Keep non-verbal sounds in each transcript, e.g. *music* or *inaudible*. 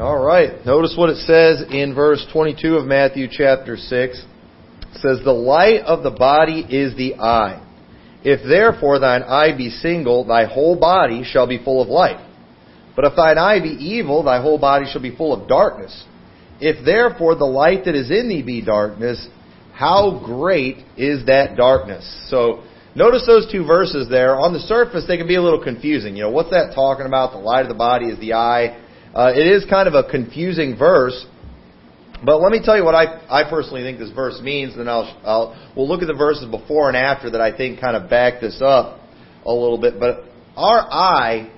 All right. Notice what it says in verse 22 of Matthew chapter 6. It says, The light of the body is the eye. If therefore thine eye be single, thy whole body shall be full of light. But if thine eye be evil, thy whole body shall be full of darkness. If therefore the light that is in thee be darkness, how great is that darkness? So, notice those two verses there. On the surface, they can be a little confusing. You know, what's that talking about? The light of the body is the eye. Uh, it is kind of a confusing verse. But let me tell you what I, I personally think this verse means, and then I'll, I'll, we'll look at the verses before and after that I think kind of back this up a little bit. But our eye,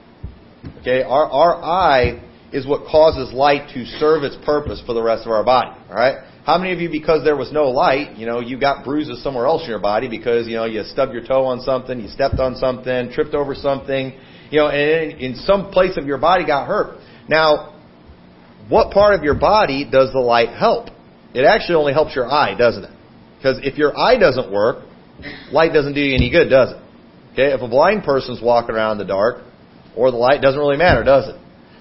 okay, our, our eye is what causes light to serve its purpose for the rest of our body. Alright? How many of you, because there was no light, you know, you got bruises somewhere else in your body because, you know, you stubbed your toe on something, you stepped on something, tripped over something, you know, and in some place of your body got hurt. Now, what part of your body does the light help? It actually only helps your eye, doesn't it? Because if your eye doesn't work, light doesn't do you any good, does it? Okay, if a blind person's walking around in the dark, or the light doesn't really matter, does it?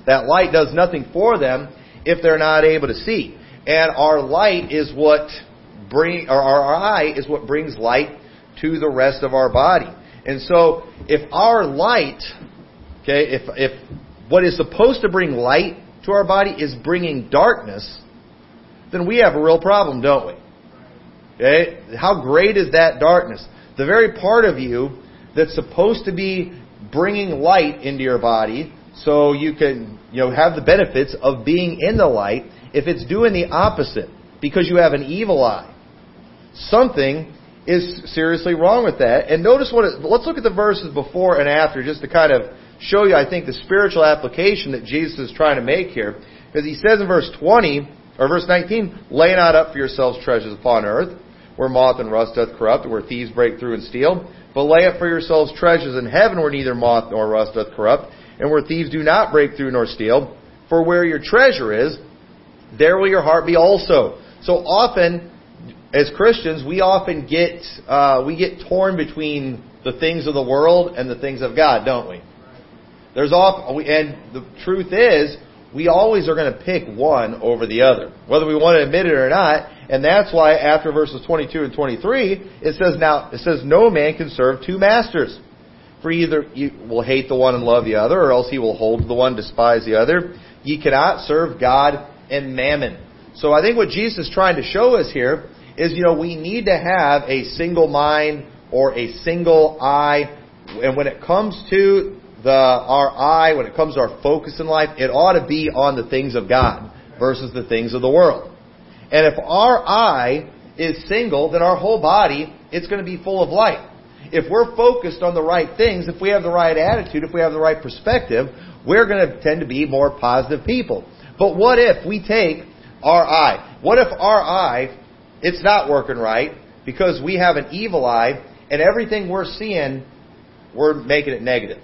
That light does nothing for them if they're not able to see. And our light is what bring, or our eye is what brings light to the rest of our body. And so, if our light, okay, if, if what is supposed to bring light to our body is bringing darkness, then we have a real problem, don't we? Okay? How great is that darkness? The very part of you that's supposed to be bringing light into your body so you can, you know, have the benefits of being in the light, if it's doing the opposite because you have an evil eye, something is seriously wrong with that. And notice what it, let's look at the verses before and after just to kind of show you, I think, the spiritual application that Jesus is trying to make here. Because he says in verse 20, or verse 19, lay not up for yourselves treasures upon earth, where moth and rust doth corrupt, where thieves break through and steal. But lay up for yourselves treasures in heaven, where neither moth nor rust doth corrupt, and where thieves do not break through nor steal. For where your treasure is, there will your heart be also. So often, as Christians, we often get uh, we get torn between the things of the world and the things of God, don't we? There's off, and the truth is, we always are going to pick one over the other, whether we want to admit it or not. And that's why after verses 22 and 23, it says now, it says no man can serve two masters. For either you will hate the one and love the other, or else he will hold the one, despise the other. Ye cannot serve God and mammon. So I think what Jesus is trying to show us here is, you know, we need to have a single mind or a single eye. And when it comes to the, our eye, when it comes to our focus in life, it ought to be on the things of God versus the things of the world. And if our eye is single, then our whole body, it's going to be full of light. If we're focused on the right things, if we have the right attitude, if we have the right perspective, we're going to tend to be more positive people. But what if we take our eye? What if our eye, it's not working right because we have an evil eye and everything we're seeing, we're making it negative?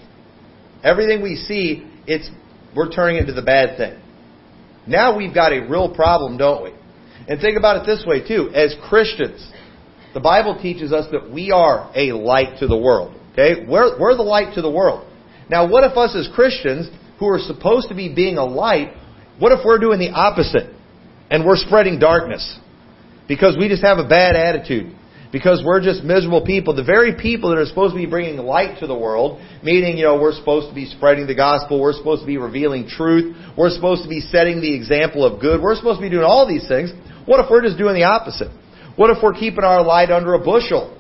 Everything we see, it's we're turning it into the bad thing. Now we've got a real problem, don't we? And think about it this way too. As Christians, the Bible teaches us that we are a light to the world. Okay? We're, we're the light to the world. Now what if us as Christians, who are supposed to be being a light, what if we're doing the opposite? And we're spreading darkness? Because we just have a bad attitude because we're just miserable people. The very people that are supposed to be bringing light to the world, meaning, you know, we're supposed to be spreading the gospel, we're supposed to be revealing truth, we're supposed to be setting the example of good, we're supposed to be doing all these things. What if we're just doing the opposite? What if we're keeping our light under a bushel?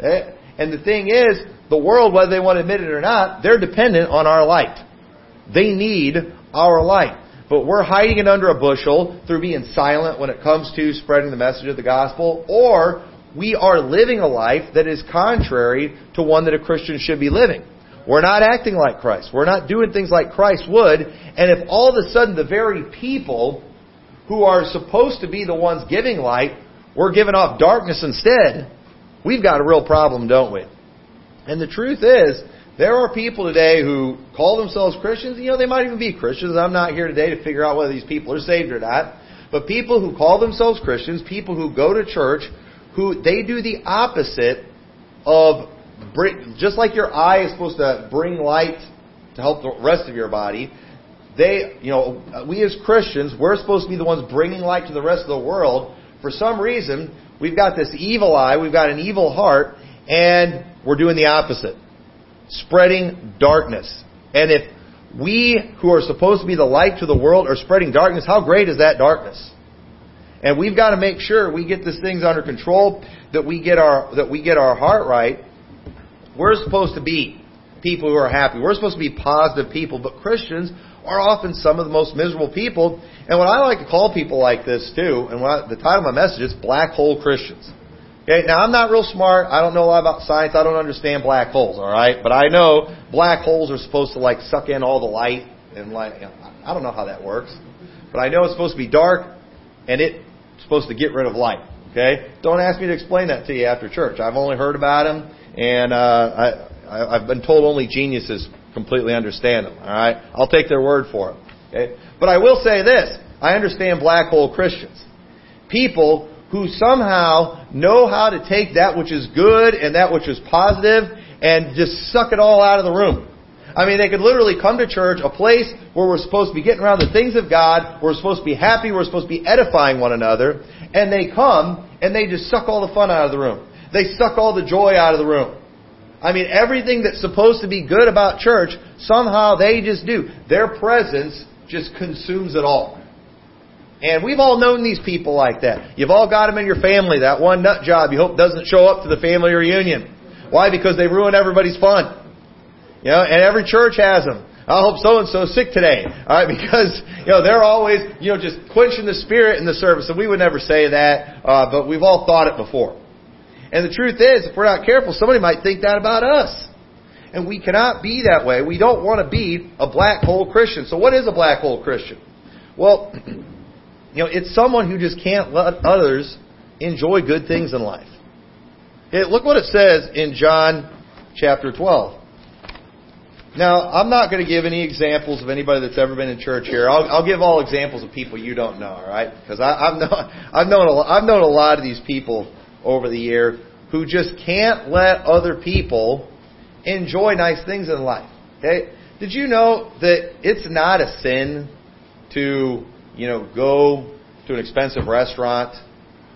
Eh? And the thing is, the world, whether they want to admit it or not, they're dependent on our light. They need our light. But we're hiding it under a bushel through being silent when it comes to spreading the message of the gospel, or we are living a life that is contrary to one that a Christian should be living. We're not acting like Christ. We're not doing things like Christ would. And if all of a sudden the very people who are supposed to be the ones giving light, we're giving off darkness instead, we've got a real problem, don't we? And the truth is, there are people today who call themselves Christians. You know, they might even be Christians. I'm not here today to figure out whether these people are saved or not. But people who call themselves Christians, people who go to church, who they do the opposite of bring, just like your eye is supposed to bring light to help the rest of your body. they, you know, we as Christians, we're supposed to be the ones bringing light to the rest of the world. For some reason, we've got this evil eye, we've got an evil heart, and we're doing the opposite. Spreading darkness. And if we who are supposed to be the light to the world are spreading darkness, how great is that darkness? And we've got to make sure we get these things under control, that we get our, that we get our heart right. We're supposed to be people who are happy. We're supposed to be positive people, but Christians are often some of the most miserable people. And what I like to call people like this too, and I, the title of my message is Black Hole Christians. Okay, now I'm not real smart. I don't know a lot about science. I don't understand black holes, alright? But I know black holes are supposed to like suck in all the light and like, I don't know how that works. But I know it's supposed to be dark and it's supposed to get rid of light. Okay? Don't ask me to explain that to you after church. I've only heard about them and, uh, I, I've been told only geniuses completely understand them. Alright? I'll take their word for them. Okay? But I will say this. I understand black hole Christians. People who somehow know how to take that which is good and that which is positive and just suck it all out of the room. I mean, they could literally come to church, a place where we're supposed to be getting around the things of God, we're supposed to be happy, we're supposed to be edifying one another, and they come and they just suck all the fun out of the room. They suck all the joy out of the room. I mean, everything that's supposed to be good about church, somehow they just do. Their presence just consumes it all. And we've all known these people like that. You've all got them in your family. That one nut job you hope doesn't show up to the family reunion. Why? Because they ruin everybody's fun. You know, and every church has them. I hope so and so sick today. All right, *laughs* because you know they're always you know just quenching the spirit in the service, and we would never say that, uh, but we've all thought it before. And the truth is, if we're not careful, somebody might think that about us. And we cannot be that way. We don't want to be a black hole Christian. So what is a black hole Christian? Well, *clears throat* You know, it's someone who just can't let others enjoy good things in life. look what it says in John chapter 12. Now, I'm not going to give any examples of anybody that's ever been in church here. I'll, I'll give all examples of people you don't know, all right? Because I've known, *laughs* I've known, a, I've known a lot of these people over the year who just can't let other people enjoy nice things in life. Okay? Did you know that it's not a sin to you know, go to an expensive restaurant,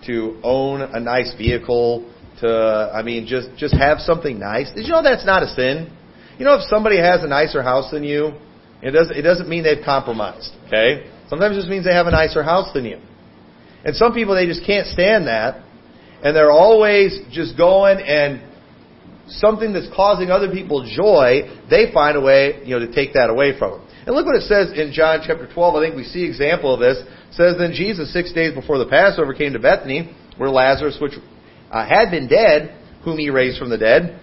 to own a nice vehicle, to, I mean, just, just have something nice. Did you know that's not a sin? You know, if somebody has a nicer house than you, it doesn't, it doesn't mean they've compromised, okay? Sometimes it just means they have a nicer house than you. And some people, they just can't stand that, and they're always just going and something that's causing other people joy, they find a way, you know, to take that away from them. And look what it says in John chapter 12. I think we see example of this. It says, Then Jesus, six days before the Passover, came to Bethany, where Lazarus, which uh, had been dead, whom he raised from the dead.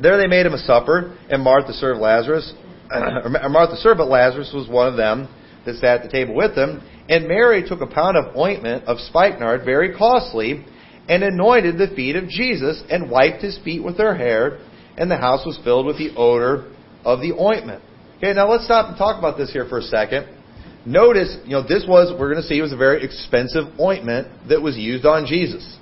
There they made him a supper, and Martha served Lazarus. *clears throat* Martha served, but Lazarus was one of them that sat at the table with them. And Mary took a pound of ointment of spikenard, very costly, and anointed the feet of Jesus, and wiped his feet with her hair, and the house was filled with the odor of the ointment. Okay, now let's stop and talk about this here for a second. Notice, you know, this was, we're going to see, it was a very expensive ointment that was used on Jesus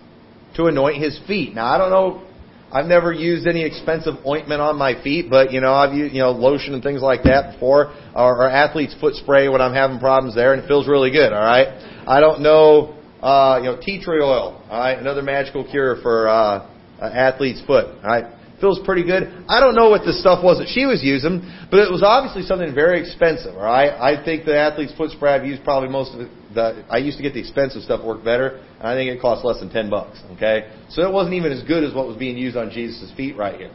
to anoint his feet. Now, I don't know, I've never used any expensive ointment on my feet, but, you know, I've used, you know, lotion and things like that before, or, or athlete's foot spray when I'm having problems there, and it feels really good, alright? I don't know, uh, you know, tea tree oil, alright? Another magical cure for, uh, athlete's foot, alright? Feels pretty good. I don't know what the stuff was that she was using, but it was obviously something very expensive. All right, I think the athlete's foot spray I've used probably most of it. The, I used to get the expensive stuff work better, and I think it cost less than ten bucks. Okay, so it wasn't even as good as what was being used on Jesus' feet right here.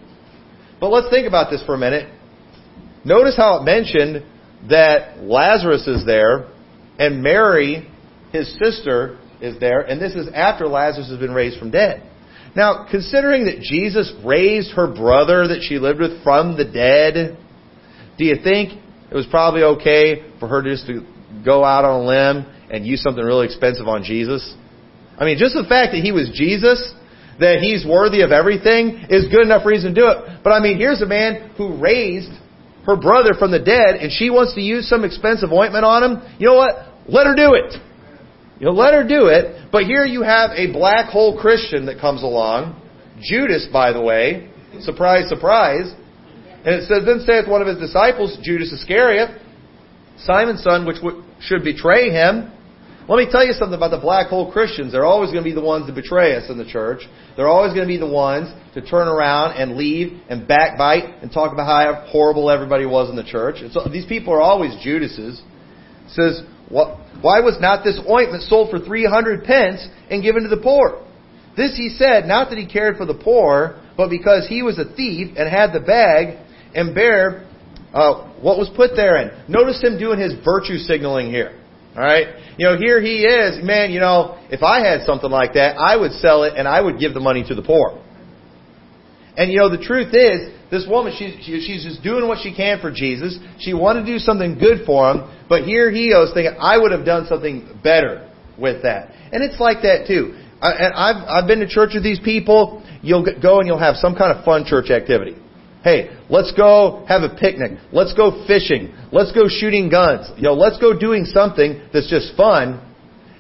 But let's think about this for a minute. Notice how it mentioned that Lazarus is there, and Mary, his sister, is there, and this is after Lazarus has been raised from dead. Now, considering that Jesus raised her brother that she lived with from the dead, do you think it was probably okay for her just to go out on a limb and use something really expensive on Jesus? I mean, just the fact that he was Jesus, that he's worthy of everything, is good enough reason to do it. But I mean, here's a man who raised her brother from the dead, and she wants to use some expensive ointment on him. You know what? Let her do it. You know, let her do it. But here you have a black hole Christian that comes along. Judas, by the way. Surprise, surprise. And it says, Then saith one of his disciples, Judas Iscariot, Simon's son, which should betray him. Let me tell you something about the black hole Christians. They're always going to be the ones to betray us in the church. They're always going to be the ones to turn around and leave and backbite and talk about how horrible everybody was in the church. And so these people are always Judases. It says, why was not this ointment sold for 300 pence and given to the poor? This he said, not that he cared for the poor, but because he was a thief and had the bag and bare uh, what was put therein. Notice him doing his virtue signaling here. All right? You know, here he is, man, you know, if I had something like that, I would sell it and I would give the money to the poor. And you know, the truth is, this woman, she, she, she's just doing what she can for Jesus. She wanted to do something good for him, but here he is thinking, I would have done something better with that. And it's like that too. I, and I've, I've been to church with these people. You'll go and you'll have some kind of fun church activity. Hey, let's go have a picnic. Let's go fishing. Let's go shooting guns. You know, let's go doing something that's just fun.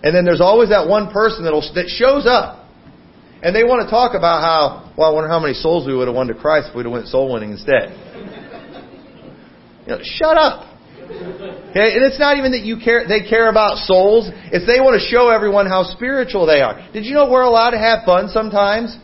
And then there's always that one person that'll, that shows up. And they want to talk about how, well, I wonder how many souls we would have won to Christ if we'd have went soul winning instead. You know, shut up. Okay? And it's not even that you care, they care about souls. It's they want to show everyone how spiritual they are. Did you know we're allowed to have fun sometimes?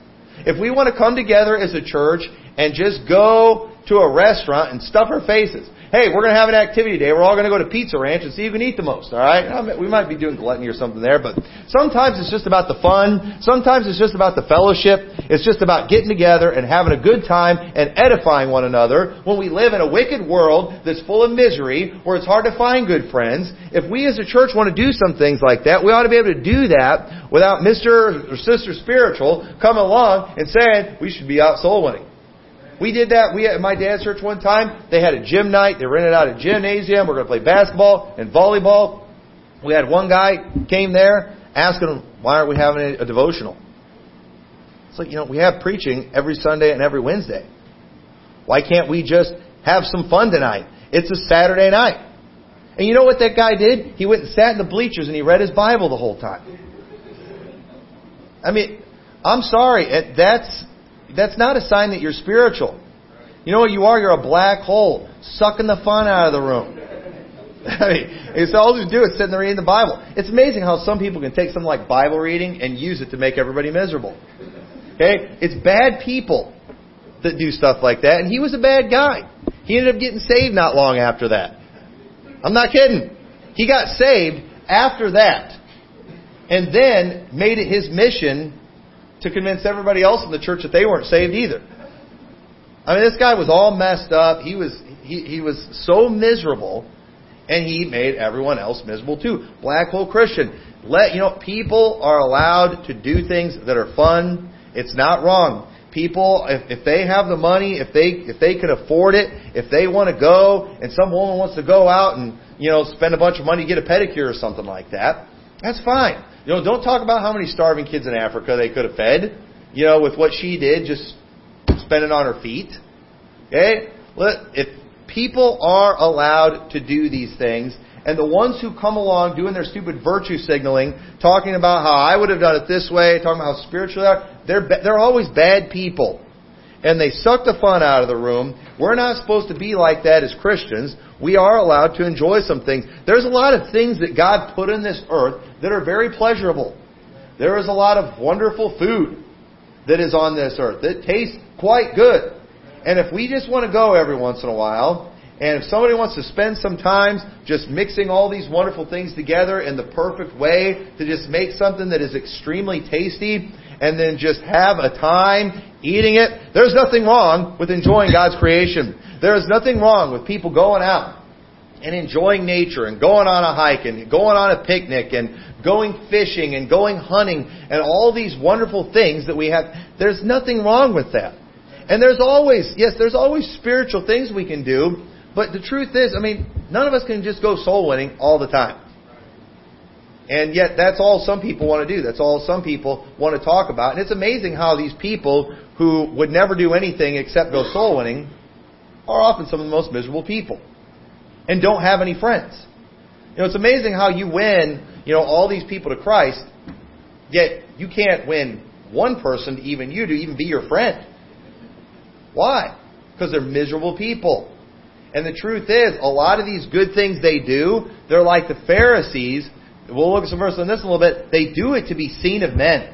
If we want to come together as a church and just go to a restaurant and stuff our faces. Hey, we're going to have an activity day. We're all going to go to Pizza Ranch and see who can eat the most. All right? We might be doing gluttony or something there, but sometimes it's just about the fun. Sometimes it's just about the fellowship. It's just about getting together and having a good time and edifying one another. When we live in a wicked world that's full of misery, where it's hard to find good friends, if we as a church want to do some things like that, we ought to be able to do that without Mr. or Sister Spiritual coming along and saying we should be out soul winning. We did that. We at my dad's church one time. They had a gym night. They rented out a gymnasium. We're going to play basketball and volleyball. We had one guy came there asking him, "Why aren't we having a, a devotional?" It's like you know we have preaching every Sunday and every Wednesday. Why can't we just have some fun tonight? It's a Saturday night. And you know what that guy did? He went and sat in the bleachers and he read his Bible the whole time. I mean, I'm sorry. That's that's not a sign that you're spiritual. You know what you are? You're a black hole, sucking the fun out of the room. *laughs* I mean, it's all you do is sit there reading the Bible. It's amazing how some people can take something like Bible reading and use it to make everybody miserable. Okay? It's bad people that do stuff like that, and he was a bad guy. He ended up getting saved not long after that. I'm not kidding. He got saved after that, and then made it his mission to convince everybody else in the church that they weren't saved either. I mean, this guy was all messed up. He was he, he was so miserable, and he made everyone else miserable too. Black hole Christian. Let you know people are allowed to do things that are fun. It's not wrong. People, if, if they have the money, if they if they can afford it, if they want to go, and some woman wants to go out and you know spend a bunch of money to get a pedicure or something like that, that's fine. You know, don't talk about how many starving kids in Africa they could have fed, you know, with what she did, just spending on her feet. Okay? If people are allowed to do these things, and the ones who come along doing their stupid virtue signaling, talking about how I would have done it this way, talking about how spiritual they are, they're, they're always bad people and they suck the fun out of the room. We're not supposed to be like that as Christians. We are allowed to enjoy some things. There's a lot of things that God put in this earth that are very pleasurable. There is a lot of wonderful food that is on this earth that tastes quite good. And if we just want to go every once in a while, and if somebody wants to spend some time just mixing all these wonderful things together in the perfect way to just make something that is extremely tasty, and then just have a time eating it. There's nothing wrong with enjoying God's creation. There is nothing wrong with people going out and enjoying nature and going on a hike and going on a picnic and going fishing and going hunting and all these wonderful things that we have. There's nothing wrong with that. And there's always, yes, there's always spiritual things we can do, but the truth is, I mean, none of us can just go soul winning all the time. And yet, that's all some people want to do. That's all some people want to talk about. And it's amazing how these people who would never do anything except go soul winning are often some of the most miserable people and don't have any friends. You know, it's amazing how you win, you know, all these people to Christ, yet you can't win one person even you to even be your friend. Why? Because they're miserable people. And the truth is, a lot of these good things they do, they're like the Pharisees. We'll look at some verses on this in a little bit. They do it to be seen of men.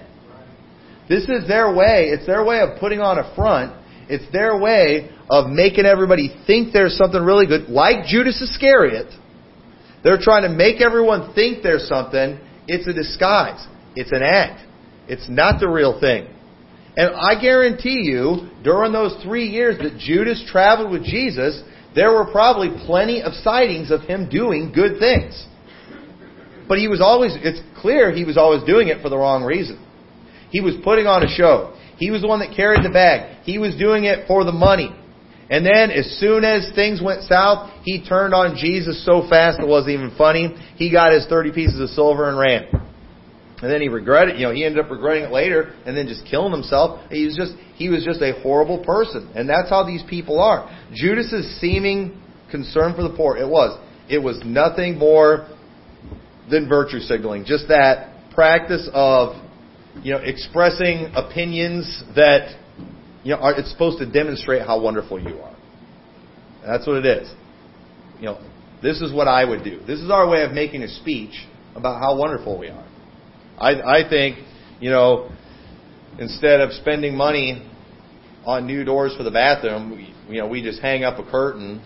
This is their way. It's their way of putting on a front. It's their way of making everybody think there's something really good, like Judas Iscariot. They're trying to make everyone think there's something. It's a disguise. It's an act. It's not the real thing. And I guarantee you, during those three years that Judas traveled with Jesus, there were probably plenty of sightings of him doing good things. But he was always, it's clear he was always doing it for the wrong reason. He was putting on a show. He was the one that carried the bag. He was doing it for the money. And then, as soon as things went south, he turned on Jesus so fast it wasn't even funny. He got his 30 pieces of silver and ran. And then he regretted, you know, he ended up regretting it later and then just killing himself. He was just, he was just a horrible person. And that's how these people are. Judas's seeming concern for the poor, it was. It was nothing more than virtue signaling. Just that practice of, you know, expressing opinions that, you know, are, it's supposed to demonstrate how wonderful you are. That's what it is. You know, this is what I would do. This is our way of making a speech about how wonderful we are. I, I think, you know, instead of spending money on new doors for the bathroom, we, you know, we just hang up a curtain.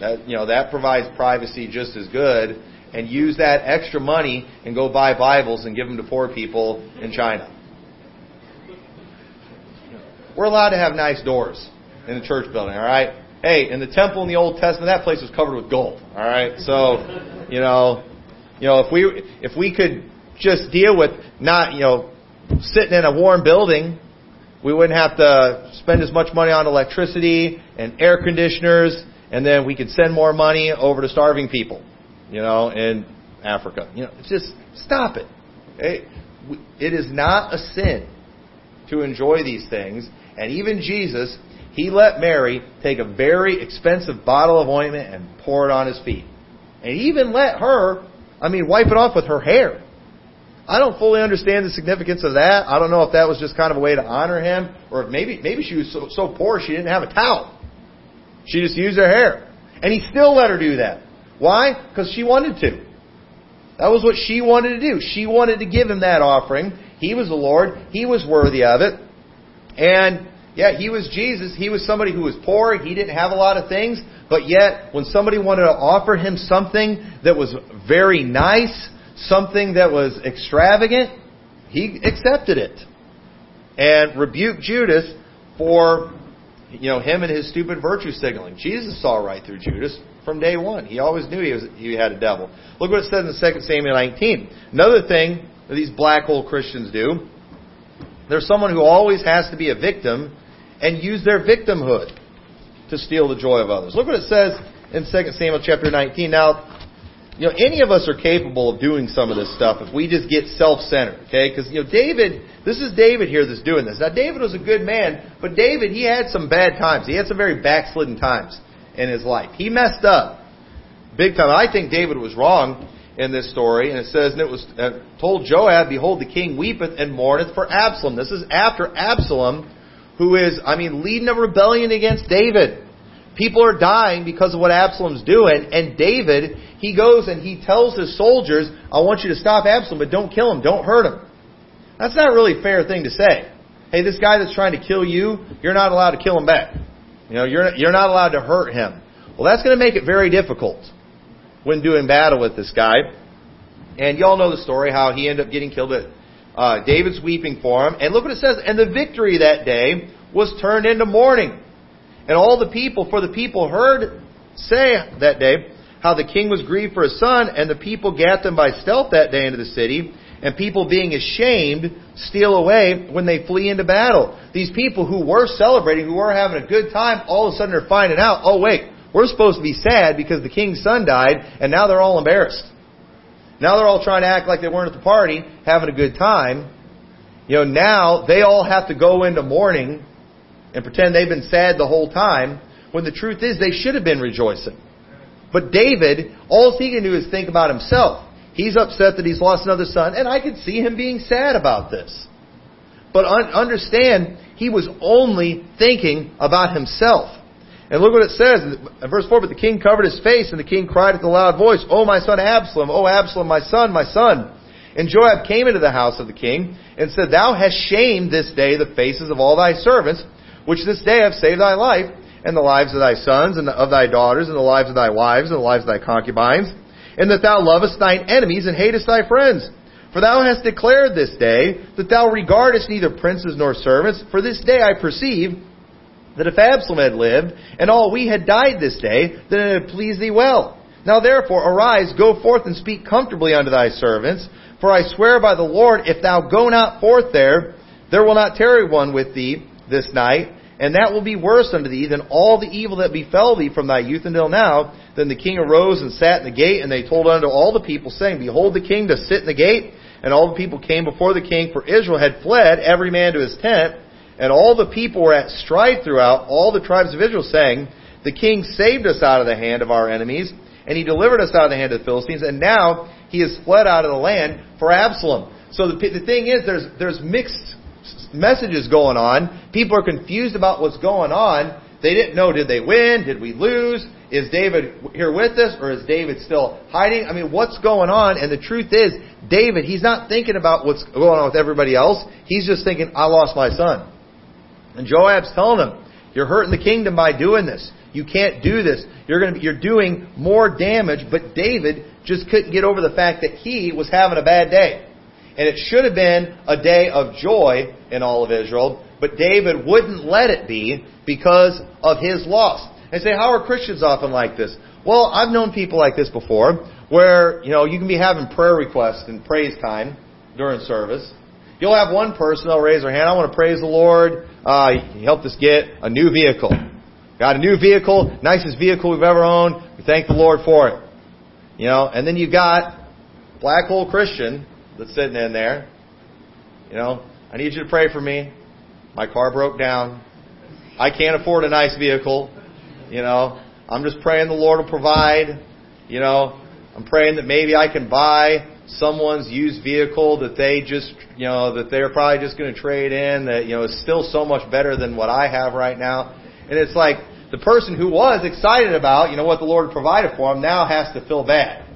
That you know that provides privacy just as good, and use that extra money and go buy Bibles and give them to poor people in China. We're allowed to have nice doors in the church building, all right? Hey, in the temple in the Old Testament, that place was covered with gold, all right? So, you know, you know, if we if we could just deal with not, you know, sitting in a warm building. We wouldn't have to spend as much money on electricity and air conditioners, and then we could send more money over to starving people, you know, in Africa. You know, just stop it. It is not a sin to enjoy these things. And even Jesus, he let Mary take a very expensive bottle of ointment and pour it on his feet. And even let her, I mean, wipe it off with her hair. I don't fully understand the significance of that. I don't know if that was just kind of a way to honor him, or if maybe maybe she was so, so poor she didn't have a towel. She just used her hair, and he still let her do that. Why? Because she wanted to. That was what she wanted to do. She wanted to give him that offering. He was the Lord. He was worthy of it. And yeah, he was Jesus. He was somebody who was poor. He didn't have a lot of things. But yet, when somebody wanted to offer him something that was very nice, something that was extravagant, he accepted it and rebuked Judas for you know him and his stupid virtue signaling. Jesus saw right through Judas from day one. He always knew he was he had a devil. Look what it says in 2 Samuel 19. Another thing that these black hole Christians do, there's someone who always has to be a victim and use their victimhood to steal the joy of others. Look what it says in 2 Samuel chapter 19. Now, you know, any of us are capable of doing some of this stuff if we just get self-centered, okay? Because, you know, David, this is David here that's doing this. Now, David was a good man, but David, he had some bad times. He had some very backslidden times in his life. He messed up big time. I think David was wrong in this story, and it says, and it was uh, told Joab, Behold, the king weepeth and mourneth for Absalom. This is after Absalom, who is, I mean, leading a rebellion against David. People are dying because of what Absalom's doing, and David, he goes and he tells his soldiers, I want you to stop Absalom, but don't kill him, don't hurt him. That's not really a fair thing to say. Hey, this guy that's trying to kill you, you're not allowed to kill him back. You know, you're, you're not allowed to hurt him. Well, that's going to make it very difficult when doing battle with this guy. And y'all know the story, how he ended up getting killed. At, uh, David's weeping for him. And look what it says. And the victory that day was turned into mourning. And all the people, for the people heard say that day how the king was grieved for his son, and the people gat them by stealth that day into the city, and people being ashamed steal away when they flee into battle. These people who were celebrating, who were having a good time, all of a sudden are finding out, oh wait, we're supposed to be sad because the king's son died, and now they're all embarrassed. Now they're all trying to act like they weren't at the party, having a good time. You know, now they all have to go into mourning and pretend they've been sad the whole time, when the truth is they should have been rejoicing. But David, all he can do is think about himself. He's upset that he's lost another son, and I could see him being sad about this. But un- understand, he was only thinking about himself. And look what it says in verse 4, But the king covered his face, and the king cried with a loud voice, O my son Absalom, O Absalom, my son, my son. And Joab came into the house of the king, and said, Thou hast shamed this day the faces of all thy servants, which this day have saved thy life, and the lives of thy sons, and of thy daughters, and the lives of thy wives, and the lives of thy concubines, and that thou lovest thine enemies, and hatest thy friends. For thou hast declared this day that thou regardest neither princes nor servants, for this day I perceive that if Absalom had lived, and all we had died this day, then it had pleased thee well. Now therefore arise, go forth and speak comfortably unto thy servants, for I swear by the Lord, if thou go not forth there, there will not tarry one with thee this night, and that will be worse unto thee than all the evil that befell thee from thy youth until now. Then the king arose and sat in the gate, and they told unto all the people, saying, Behold, the king doth sit in the gate. And all the people came before the king, for Israel had fled, every man to his tent. And all the people were at strife throughout all the tribes of Israel, saying, The king saved us out of the hand of our enemies, and he delivered us out of the hand of the Philistines, and now he has fled out of the land for Absalom. So the, the thing is, there's, there's mixed messages going on. People are confused about what's going on. They didn't know, did they win? Did we lose? Is David here with us or is David still hiding? I mean, what's going on? And the truth is, David, he's not thinking about what's going on with everybody else. He's just thinking, I lost my son. And Joab's telling him, you're hurting the kingdom by doing this. You can't do this. You're going to be, you're doing more damage, but David just couldn't get over the fact that he was having a bad day. And it should have been a day of joy in all of Israel, but David wouldn't let it be because of his loss. And say, how are Christians often like this? Well, I've known people like this before, where, you know, you can be having prayer requests and praise time during service. You'll have one person, they'll raise their hand, I want to praise the Lord. Uh, he helped us get a new vehicle. Got a new vehicle, nicest vehicle we've ever owned. We thank the Lord for it. You know, and then you've got black hole Christian that's sitting in there. You know, I need you to pray for me. My car broke down. I can't afford a nice vehicle. You know, I'm just praying the Lord will provide. You know, I'm praying that maybe I can buy someone's used vehicle that they just, you know, that they're probably just going to trade in that, you know, is still so much better than what I have right now. And it's like the person who was excited about, you know, what the Lord provided for him now has to feel bad.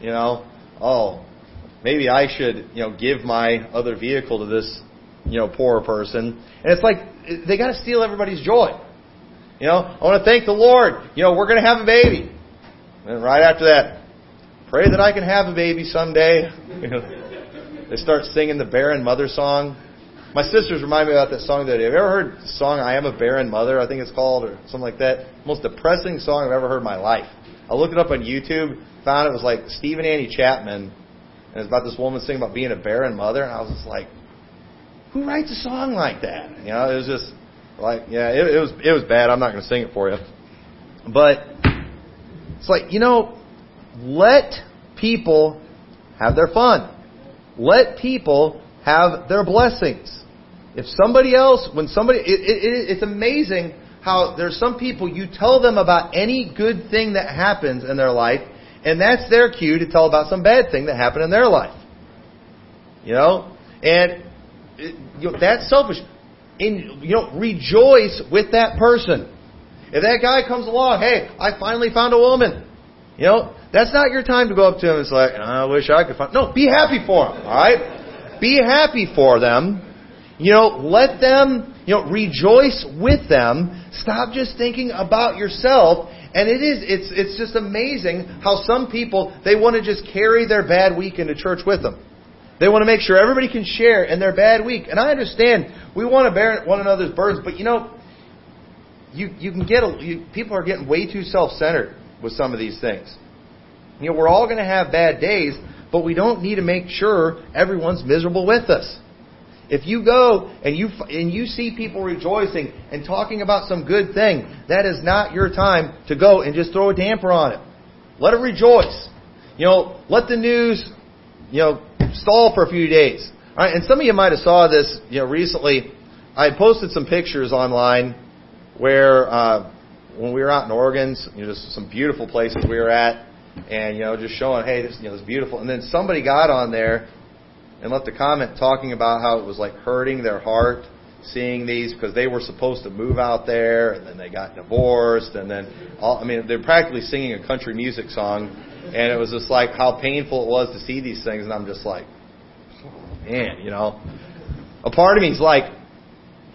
You know, oh, maybe I should, you know, give my other vehicle to this, you know, poor person. And it's like they got to steal everybody's joy. You know, I want to thank the Lord. You know, we're going to have a baby. And right after that, pray that I can have a baby someday. *laughs* They start singing the barren mother song. My sisters remind me about that song that have you ever heard the song I Am a Barren Mother, I think it's called, or something like that? Most depressing song I've ever heard in my life. I looked it up on YouTube, found it was like Steve and Annie Chapman, and it's about this woman singing about being a barren mother, and I was just like, who writes a song like that? You know, it was just like, yeah, it, it was it was bad. I'm not going to sing it for you, but it's like you know, let people have their fun. Let people have their blessings. If somebody else, when somebody, it, it, it's amazing how there's some people you tell them about any good thing that happens in their life, and that's their cue to tell about some bad thing that happened in their life. You know, and you know, that's selfish. And you know, rejoice with that person. If that guy comes along, hey, I finally found a woman. You know, that's not your time to go up to him and say, like, I wish I could find. No, be happy for him. All right, be happy for them you know, let them, you know, rejoice with them. Stop just thinking about yourself. And it is, it's, it's just amazing how some people, they want to just carry their bad week into church with them. They want to make sure everybody can share in their bad week. And I understand we want to bear one another's burdens, but you know, you, you can get, a, you, people are getting way too self-centered with some of these things. You know, we're all going to have bad days, but we don't need to make sure everyone's miserable with us. If you go and you and you see people rejoicing and talking about some good thing, that is not your time to go and just throw a damper on it. Let it rejoice. You know, let the news, you know, stall for a few days. All right, and some of you might have saw this, you know, recently. I posted some pictures online where uh, when we were out in Oregon, you know, just some beautiful places we were at, and you know, just showing, hey, this, you know, this beautiful. And then somebody got on there and left a comment talking about how it was like hurting their heart seeing these because they were supposed to move out there and then they got divorced and then all, I mean they're practically singing a country music song and it was just like how painful it was to see these things and I'm just like man you know? A part of me is like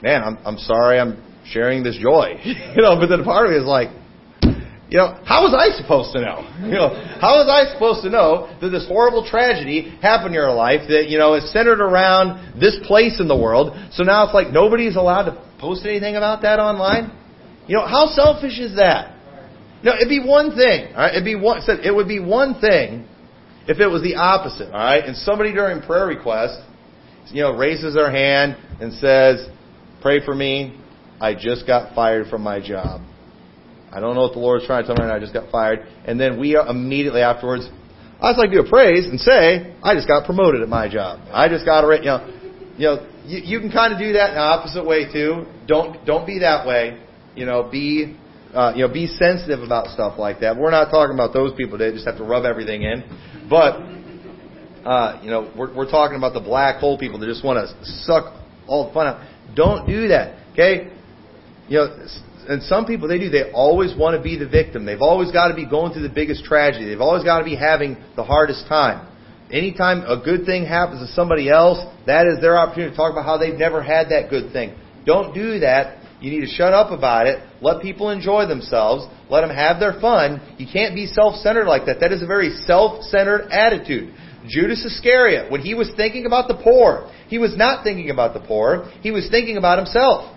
man I'm I'm sorry I'm sharing this joy *laughs* you know but then a part of me is like you know, how was I supposed to know? *laughs* You know, how was I supposed to know that this horrible tragedy happened in your life that, you know, is centered around this place in the world? So now it's like nobody's allowed to post anything about that online? You know, how selfish is that? No, it'd be one thing, all right? It'd be one, it would be one thing if it was the opposite, all right? And somebody during prayer request, you know, raises their hand and says, pray for me. I just got fired from my job. I don't know what the Lord is trying to tell me. I just got fired. And then we are immediately afterwards, I just like to do a praise and say, I just got promoted at my job. I just got a, you know, you know, you, you can kind of do that in the opposite way too. Don't, don't be that way. You know, be, uh, you know, be sensitive about stuff like that. We're not talking about those people that just have to rub everything in. But, uh, you know, we're, we're talking about the black hole people that just want to suck all the fun out. Don't do that. Okay? You know, and some people they do. They always want to be the victim. They've always got to be going through the biggest tragedy. They've always got to be having the hardest time. Anytime a good thing happens to somebody else, that is their opportunity to talk about how they've never had that good thing. Don't do that. You need to shut up about it. Let people enjoy themselves. Let them have their fun. You can't be self-centered like that. That is a very self-centered attitude. Judas Iscariot, when he was thinking about the poor, he was not thinking about the poor. He was thinking about himself.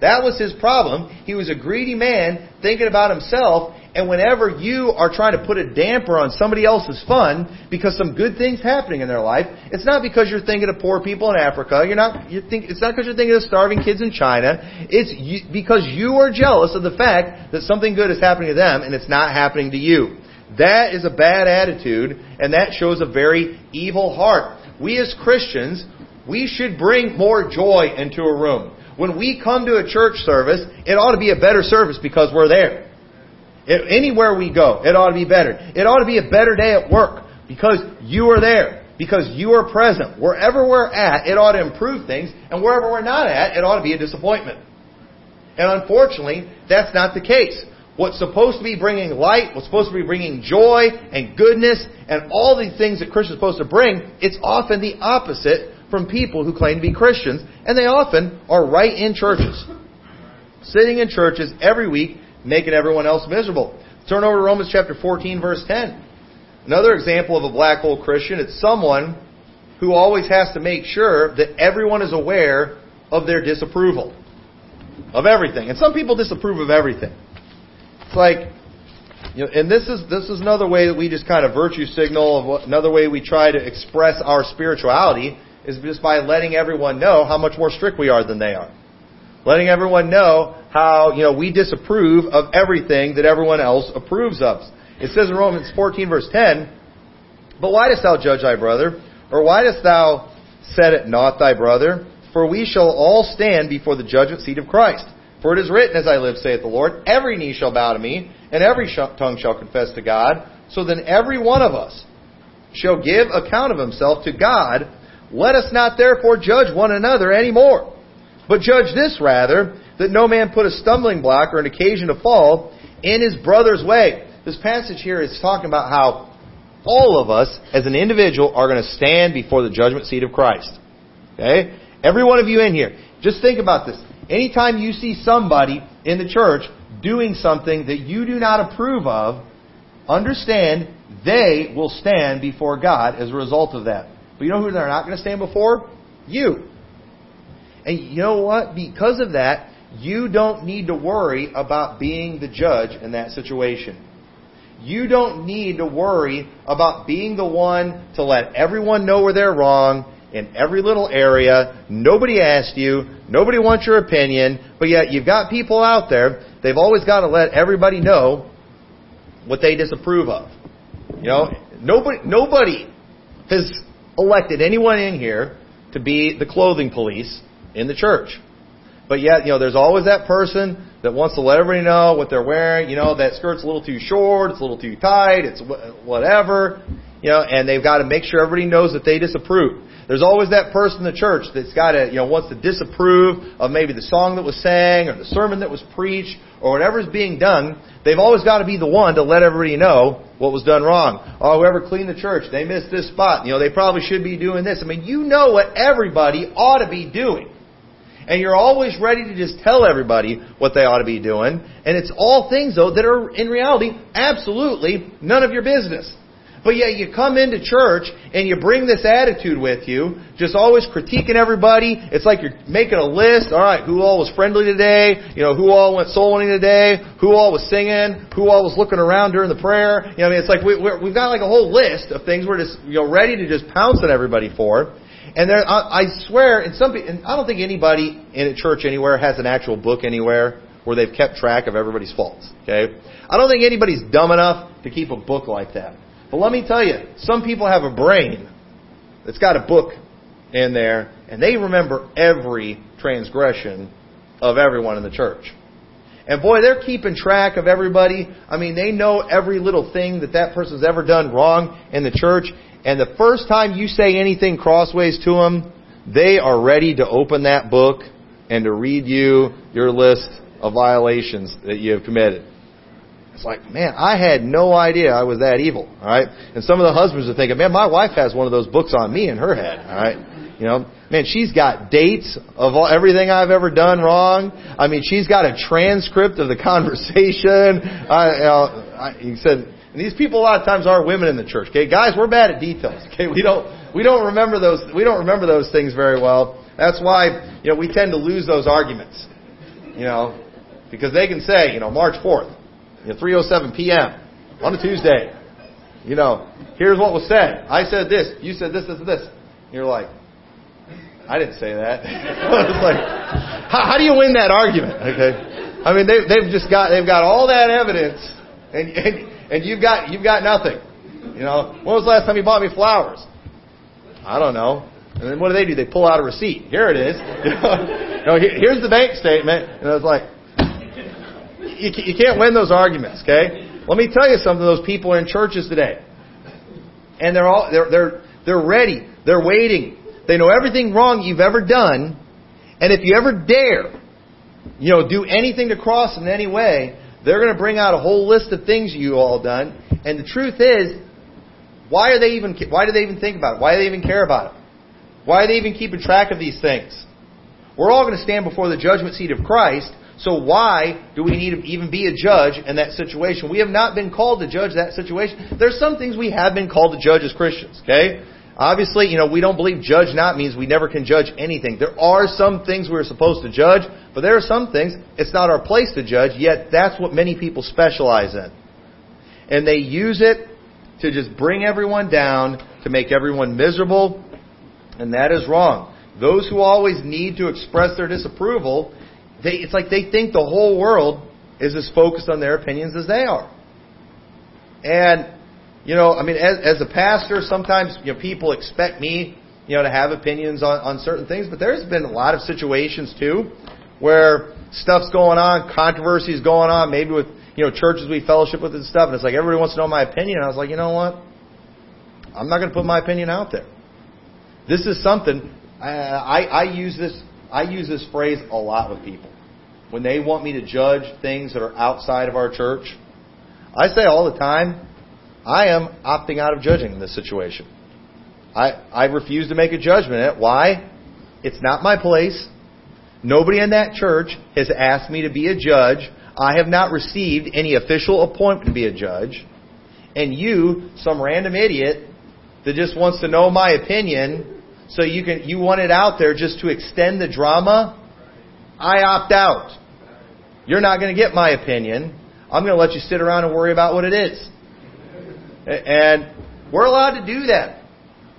That was his problem. He was a greedy man thinking about himself. And whenever you are trying to put a damper on somebody else's fun because some good things happening in their life, it's not because you're thinking of poor people in Africa. You're not. You think it's not because you're thinking of starving kids in China. It's you, because you are jealous of the fact that something good is happening to them and it's not happening to you. That is a bad attitude, and that shows a very evil heart. We as Christians, we should bring more joy into a room. When we come to a church service, it ought to be a better service because we're there. It, anywhere we go, it ought to be better. It ought to be a better day at work because you are there, because you are present. Wherever we're at, it ought to improve things, and wherever we're not at, it ought to be a disappointment. And unfortunately, that's not the case. What's supposed to be bringing light, what's supposed to be bringing joy and goodness and all these things that Christians are supposed to bring, it's often the opposite from people who claim to be Christians, and they often are right in churches. Sitting in churches every week, making everyone else miserable. Turn over to Romans chapter 14, verse 10. Another example of a black hole Christian, it's someone who always has to make sure that everyone is aware of their disapproval of everything. And some people disapprove of everything. It's like, you know, and this is this is another way that we just kind of virtue signal another way we try to express our spirituality is just by letting everyone know how much more strict we are than they are. Letting everyone know how, you know, we disapprove of everything that everyone else approves of. It says in Romans 14 verse 10, But why dost thou judge thy brother? Or why dost thou set it not thy brother? For we shall all stand before the judgment seat of Christ. For it is written, as I live, saith the Lord, every knee shall bow to me, and every tongue shall confess to God. So then every one of us shall give account of himself to God. Let us not therefore judge one another any more, but judge this rather, that no man put a stumbling block or an occasion to fall in his brother's way. This passage here is talking about how all of us, as an individual, are going to stand before the judgment seat of Christ. Okay? Every one of you in here. Just think about this. Anytime you see somebody in the church doing something that you do not approve of, understand they will stand before God as a result of that. But you know who they're not going to stand before? You. And you know what? Because of that, you don't need to worry about being the judge in that situation. You don't need to worry about being the one to let everyone know where they're wrong in every little area. Nobody asked you. Nobody wants your opinion. But yet you've got people out there. They've always got to let everybody know what they disapprove of. You know, nobody, nobody has elected anyone in here to be the clothing police in the church. But yet, you know, there's always that person that wants to let everybody know what they're wearing. You know, that skirt's a little too short, it's a little too tight, it's whatever. You know, and they've got to make sure everybody knows that they disapprove. There's always that person in the church that's got to, you know, wants to disapprove of maybe the song that was sang or the sermon that was preached or whatever's being done. They've always got to be the one to let everybody know what was done wrong. Oh, whoever cleaned the church, they missed this spot. You know, they probably should be doing this. I mean, you know what everybody ought to be doing. And you're always ready to just tell everybody what they ought to be doing. And it's all things, though, that are in reality absolutely none of your business. But yet you come into church and you bring this attitude with you, just always critiquing everybody. It's like you're making a list. All right, who all was friendly today? You know, who all went soul winning today? Who all was singing? Who all was looking around during the prayer? You know, I mean, it's like we, we have got like a whole list of things we're just you know ready to just pounce at everybody for. And there, I, I swear, and some, and I don't think anybody in a church anywhere has an actual book anywhere where they've kept track of everybody's faults. Okay, I don't think anybody's dumb enough to keep a book like that. But let me tell you, some people have a brain that's got a book in there, and they remember every transgression of everyone in the church. And boy, they're keeping track of everybody. I mean, they know every little thing that that person's ever done wrong in the church. And the first time you say anything crossways to them, they are ready to open that book and to read you your list of violations that you have committed. It's like, man, I had no idea I was that evil. All right, and some of the husbands are thinking, man, my wife has one of those books on me in her head. All right, you know, man, she's got dates of all, everything I've ever done wrong. I mean, she's got a transcript of the *laughs* conversation. I, you know, I, he said, and these people a lot of times are women in the church. Okay, guys, we're bad at details. Okay, we don't we don't remember those we don't remember those things very well. That's why you know we tend to lose those arguments. You know, because they can say, you know, March fourth know, 3:07 p.m. on a Tuesday. You know, here's what was said. I said this. You said this, this, this. You're like, I didn't say that. *laughs* it's like, how, how do you win that argument? Okay. I mean, they, they've just got they've got all that evidence, and, and and you've got you've got nothing. You know, when was the last time you bought me flowers? I don't know. And then what do they do? They pull out a receipt. Here it is. *laughs* You know, here's the bank statement. And I was like, you, you can't win those arguments, okay? Let me tell you something. Those people are in churches today, and they're all they're they're they're ready. They're waiting. They know everything wrong you've ever done, and if you ever dare, you know, do anything to cross in any way, they're going to bring out a whole list of things you all done. And the truth is, why are they even? Why do they even think about it? Why do they even care about it? Why are they even keeping track of these things? We're all going to stand before the judgment seat of Christ, so why do we need to even be a judge in that situation? We have not been called to judge that situation. There's some things we have been called to judge as Christians, okay? Obviously, you know, we don't believe judge not means we never can judge anything. There are some things we're supposed to judge, but there are some things it's not our place to judge, yet that's what many people specialize in. And they use it to just bring everyone down, to make everyone miserable, and that is wrong. Those who always need to express their disapproval they, it's like they think the whole world is as focused on their opinions as they are. And, you know, I mean, as, as a pastor, sometimes, you know, people expect me, you know, to have opinions on, on certain things, but there's been a lot of situations too where stuff's going on, controversies going on, maybe with, you know, churches we fellowship with and stuff, and it's like everybody wants to know my opinion. And I was like, you know what? I'm not going to put my opinion out there. This is something I, I, I use this I use this phrase a lot with people. When they want me to judge things that are outside of our church, I say all the time, I am opting out of judging in this situation. I, I refuse to make a judgment. Why? It's not my place. Nobody in that church has asked me to be a judge. I have not received any official appointment to be a judge. And you, some random idiot that just wants to know my opinion, so you can you want it out there just to extend the drama, I opt out. You're not going to get my opinion. I'm going to let you sit around and worry about what it is. And we're allowed to do that.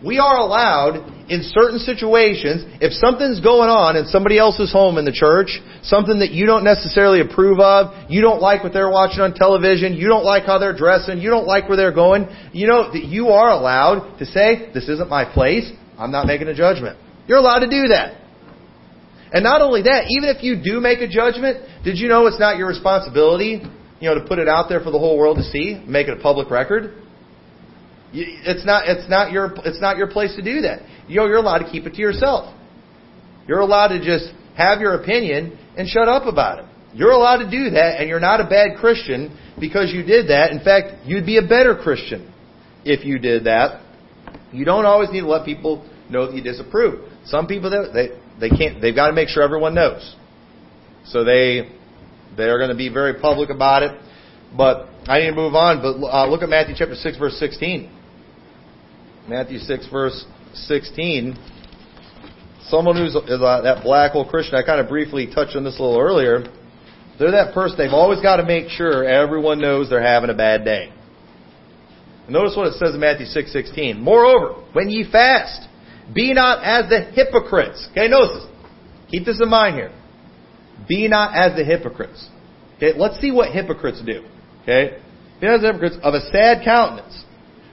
We are allowed in certain situations, if something's going on in somebody else's home in the church, something that you don't necessarily approve of, you don't like what they're watching on television, you don't like how they're dressing, you don't like where they're going, you know that you are allowed to say, this isn't my place, I'm not making a judgment. You're allowed to do that. And not only that, even if you do make a judgment, did you know it's not your responsibility, you know, to put it out there for the whole world to see, make it a public record? It's not, it's not your, it's not your place to do that. You know, you're allowed to keep it to yourself. You're allowed to just have your opinion and shut up about it. You're allowed to do that, and you're not a bad Christian because you did that. In fact, you'd be a better Christian if you did that. You don't always need to let people know that you disapprove. Some people they they can't. They've got to make sure everyone knows. So they they are going to be very public about it. But I need to move on. But uh, look at Matthew chapter six, verse sixteen. Matthew six, verse sixteen. Someone who's uh, that black hole Christian. I kind of briefly touched on this a little earlier. They're that person. They've always got to make sure everyone knows they're having a bad day. Notice what it says in Matthew 6:16. Moreover, when ye fast, be not as the hypocrites. Okay, notice this. Keep this in mind here. Be not as the hypocrites. Okay, let's see what hypocrites do. Okay? Be not as hypocrites of a sad countenance.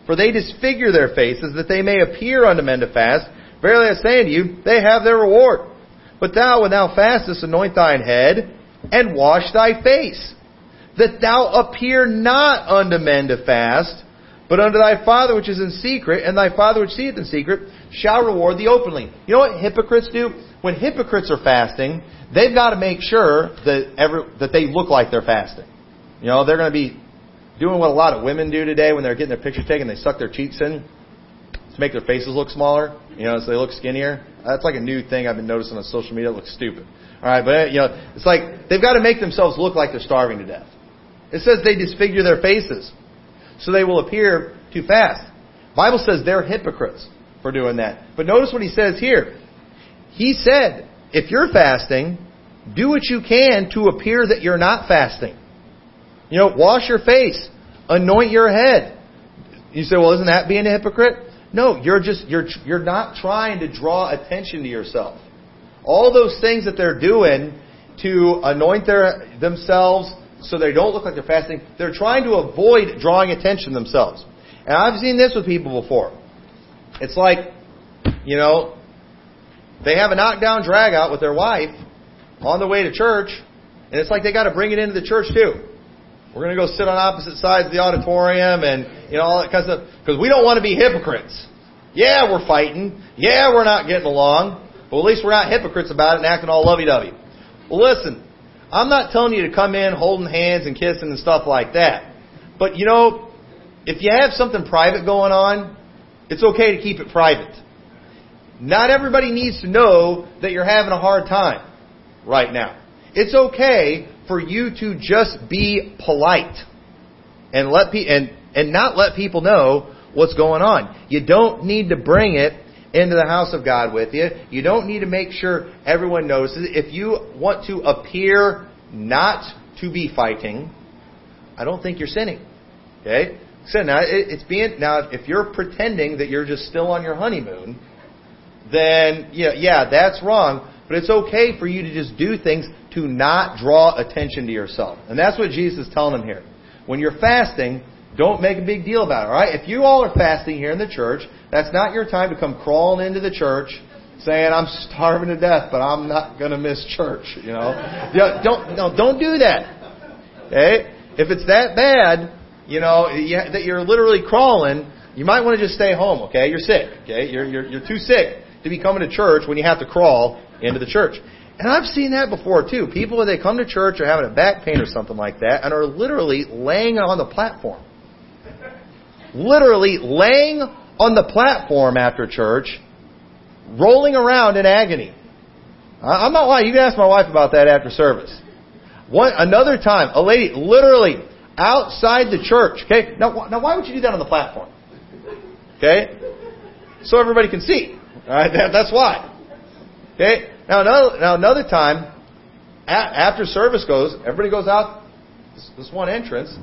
For they disfigure their faces that they may appear unto men to fast. Verily I say unto you, they have their reward. But thou, when thou fastest, anoint thine head and wash thy face, that thou appear not unto men to fast, but unto thy Father which is in secret, and thy Father which seeth in secret shall reward thee openly. You know what hypocrites do? When hypocrites are fasting, they've got to make sure that every, that they look like they're fasting. You know, they're going to be doing what a lot of women do today when they're getting their picture taken. They suck their cheeks in to make their faces look smaller. You know, so they look skinnier. That's like a new thing I've been noticing on social media. It looks stupid. All right, but you know, it's like they've got to make themselves look like they're starving to death. It says they disfigure their faces so they will appear to fast. Bible says they're hypocrites for doing that. But notice what he says here. He said, if you're fasting, do what you can to appear that you're not fasting. You know, wash your face, anoint your head. You say, well, isn't that being a hypocrite? No, you're just you're you're not trying to draw attention to yourself. All those things that they're doing to anoint their themselves, so they don't look like they're fasting. They're trying to avoid drawing attention themselves. And I've seen this with people before. It's like, you know, they have a knockdown drag out with their wife on the way to church, and it's like they got to bring it into the church too. We're going to go sit on opposite sides of the auditorium and, you know, all that kind of stuff. Because we don't want to be hypocrites. Yeah, we're fighting. Yeah, we're not getting along. But at least we're not hypocrites about it and acting all lovey-dovey. Well, listen, I'm not telling you to come in holding hands and kissing and stuff like that. But you know, if you have something private going on, it's okay to keep it private. Not everybody needs to know that you're having a hard time right now. It's okay for you to just be polite and let pe- and and not let people know what's going on. You don't need to bring it into the house of God with you. You don't need to make sure everyone notices. If you want to appear not to be fighting, I don't think you're sinning. Okay? So now it's being now if you're pretending that you're just still on your honeymoon, then yeah, yeah, that's wrong. But it's okay for you to just do things to not draw attention to yourself. And that's what Jesus is telling them here. When you're fasting, don't make a big deal about it, alright? If you all are fasting here in the church, that's not your time to come crawling into the church saying, I'm starving to death, but I'm not gonna miss church, you know? don't, no, don't do that. Okay? If it's that bad, you know, that you're literally crawling, you might want to just stay home, okay? You're sick, okay? You're, you're, you're too sick to be coming to church when you have to crawl into the church. And I've seen that before too. People when they come to church are having a back pain or something like that and are literally laying on the platform. Literally laying on the platform after church, rolling around in agony. I'm not lying. You can ask my wife about that after service. One another time, a lady literally outside the church. Okay, now now why would you do that on the platform? Okay, so everybody can see. All right, that, that's why. Okay, now another now another time, after service goes, everybody goes out this, this one entrance.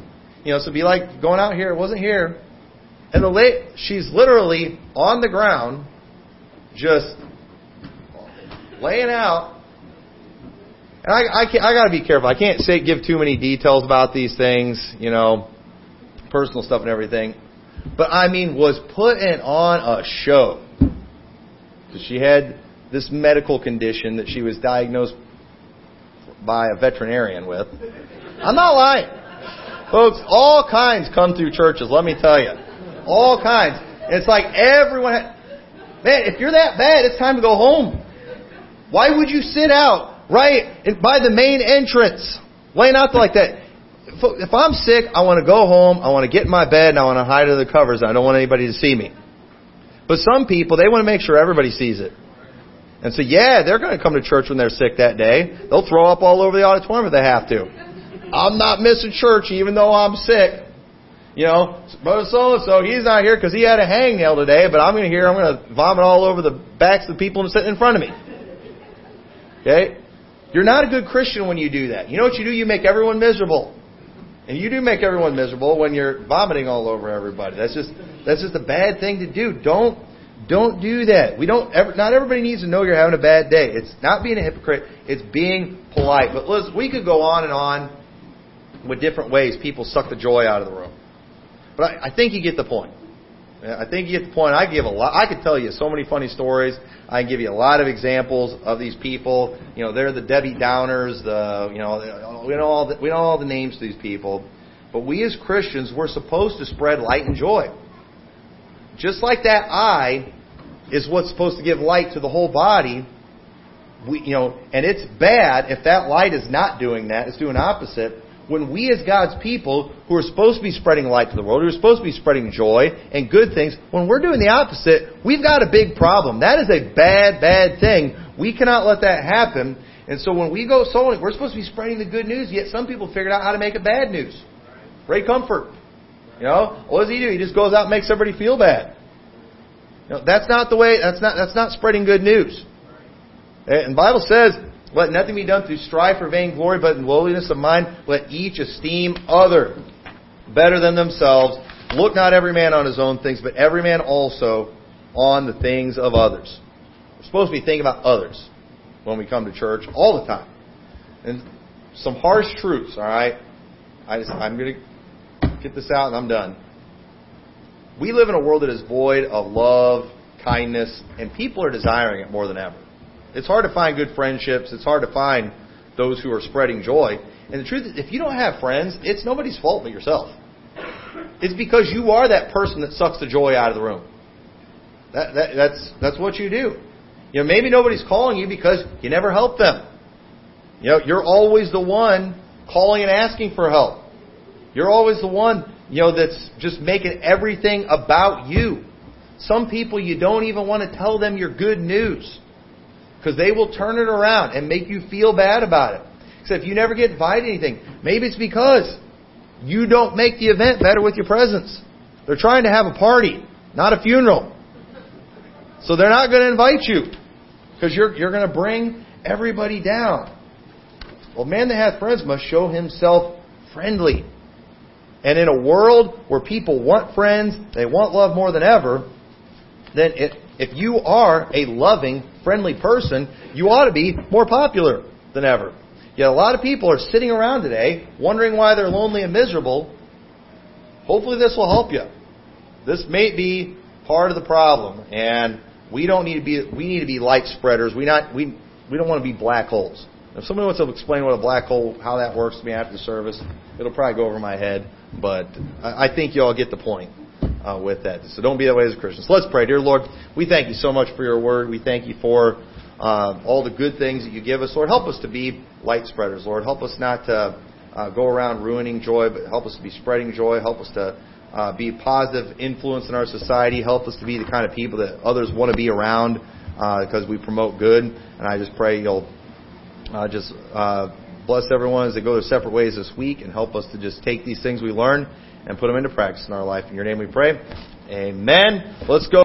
You know, so be like going out here. It wasn't here. And the late, she's literally on the ground, just laying out. And I, I, I got to be careful. I can't say give too many details about these things, you know, personal stuff and everything. But I mean, was putting on a show. Because she had this medical condition that she was diagnosed by a veterinarian with. I'm not lying. Folks, all kinds come through churches, let me tell you. All kinds. It's like everyone. Ha- Man, if you're that bad, it's time to go home. Why would you sit out right by the main entrance, laying out like that? If I'm sick, I want to go home. I want to get in my bed and I want to hide under the covers. I don't want anybody to see me. But some people, they want to make sure everybody sees it. And so, yeah, they're going to come to church when they're sick that day. They'll throw up all over the auditorium if they have to. I'm not missing church even though I'm sick. You know, brother so and so, he's not here because he had a hangnail today, but I'm going to hear, I'm going to vomit all over the backs of the people sitting in front of me. Okay? You're not a good Christian when you do that. You know what you do? You make everyone miserable. And you do make everyone miserable when you're vomiting all over everybody. That's just that's just a bad thing to do. Don't don't do that. We don't ever, not everybody needs to know you're having a bad day. It's not being a hypocrite. It's being polite. But listen, we could go on and on with different ways people suck the joy out of the room. But I, I think you get the point. I think you get the point. I give a lot. I could tell you so many funny stories. I can give you a lot of examples of these people. You know, they're the Debbie Downers. The you know we know all the, we know all the names of these people. But we as Christians, we're supposed to spread light and joy. Just like that eye is what's supposed to give light to the whole body. We, you know, and it's bad if that light is not doing that. It's doing opposite when we as God's people, who are supposed to be spreading light to the world, who are supposed to be spreading joy and good things, when we're doing the opposite, we've got a big problem. That is a bad, bad thing. We cannot let that happen. And so when we go sowing, we're supposed to be spreading the good news, yet some people figured out how to make it bad news. Ray Comfort. You know, what does he do? He just goes out and makes everybody feel bad. You know, that's not the way, that's not, that's not spreading good news. And the Bible says, let nothing be done through strife or vainglory, but in lowliness of mind, let each esteem other better than themselves. Look not every man on his own things, but every man also on the things of others. We're supposed to be thinking about others when we come to church all the time. And some harsh truths, all right? I just, I'm going to get this out and I'm done. We live in a world that is void of love, kindness, and people are desiring it more than ever. It's hard to find good friendships. It's hard to find those who are spreading joy. And the truth is, if you don't have friends, it's nobody's fault but yourself. It's because you are that person that sucks the joy out of the room. That, that, that's, that's what you do. You know, maybe nobody's calling you because you never help them. You know, you're always the one calling and asking for help. You're always the one, you know, that's just making everything about you. Some people you don't even want to tell them your good news because they will turn it around and make you feel bad about it. Except if you never get invited to anything, maybe it's because you don't make the event better with your presence. They're trying to have a party, not a funeral. So they're not going to invite you because you're, you're going to bring everybody down. Well, man that hath friends must show himself friendly. And in a world where people want friends, they want love more than ever, then it, if you are a loving, friendly person, you ought to be more popular than ever. Yet a lot of people are sitting around today wondering why they're lonely and miserable. Hopefully this will help you. This may be part of the problem, and we don't need to be we need to be light spreaders. We not we we don't want to be black holes. If somebody wants to explain what a black hole, how that works to me after the service, it'll probably go over my head. But I, I think you all get the point uh, with that. So don't be that way as a Christian. So let's pray. Dear Lord, we thank you so much for your word. We thank you for uh, all the good things that you give us. Lord, help us to be light spreaders. Lord, help us not to uh, go around ruining joy, but help us to be spreading joy. Help us to uh, be positive influence in our society. Help us to be the kind of people that others want to be around because uh, we promote good. And I just pray you'll uh, just uh, bless everyone as they go their separate ways this week and help us to just take these things we learn and put them into practice in our life. In your name we pray. Amen. Let's go.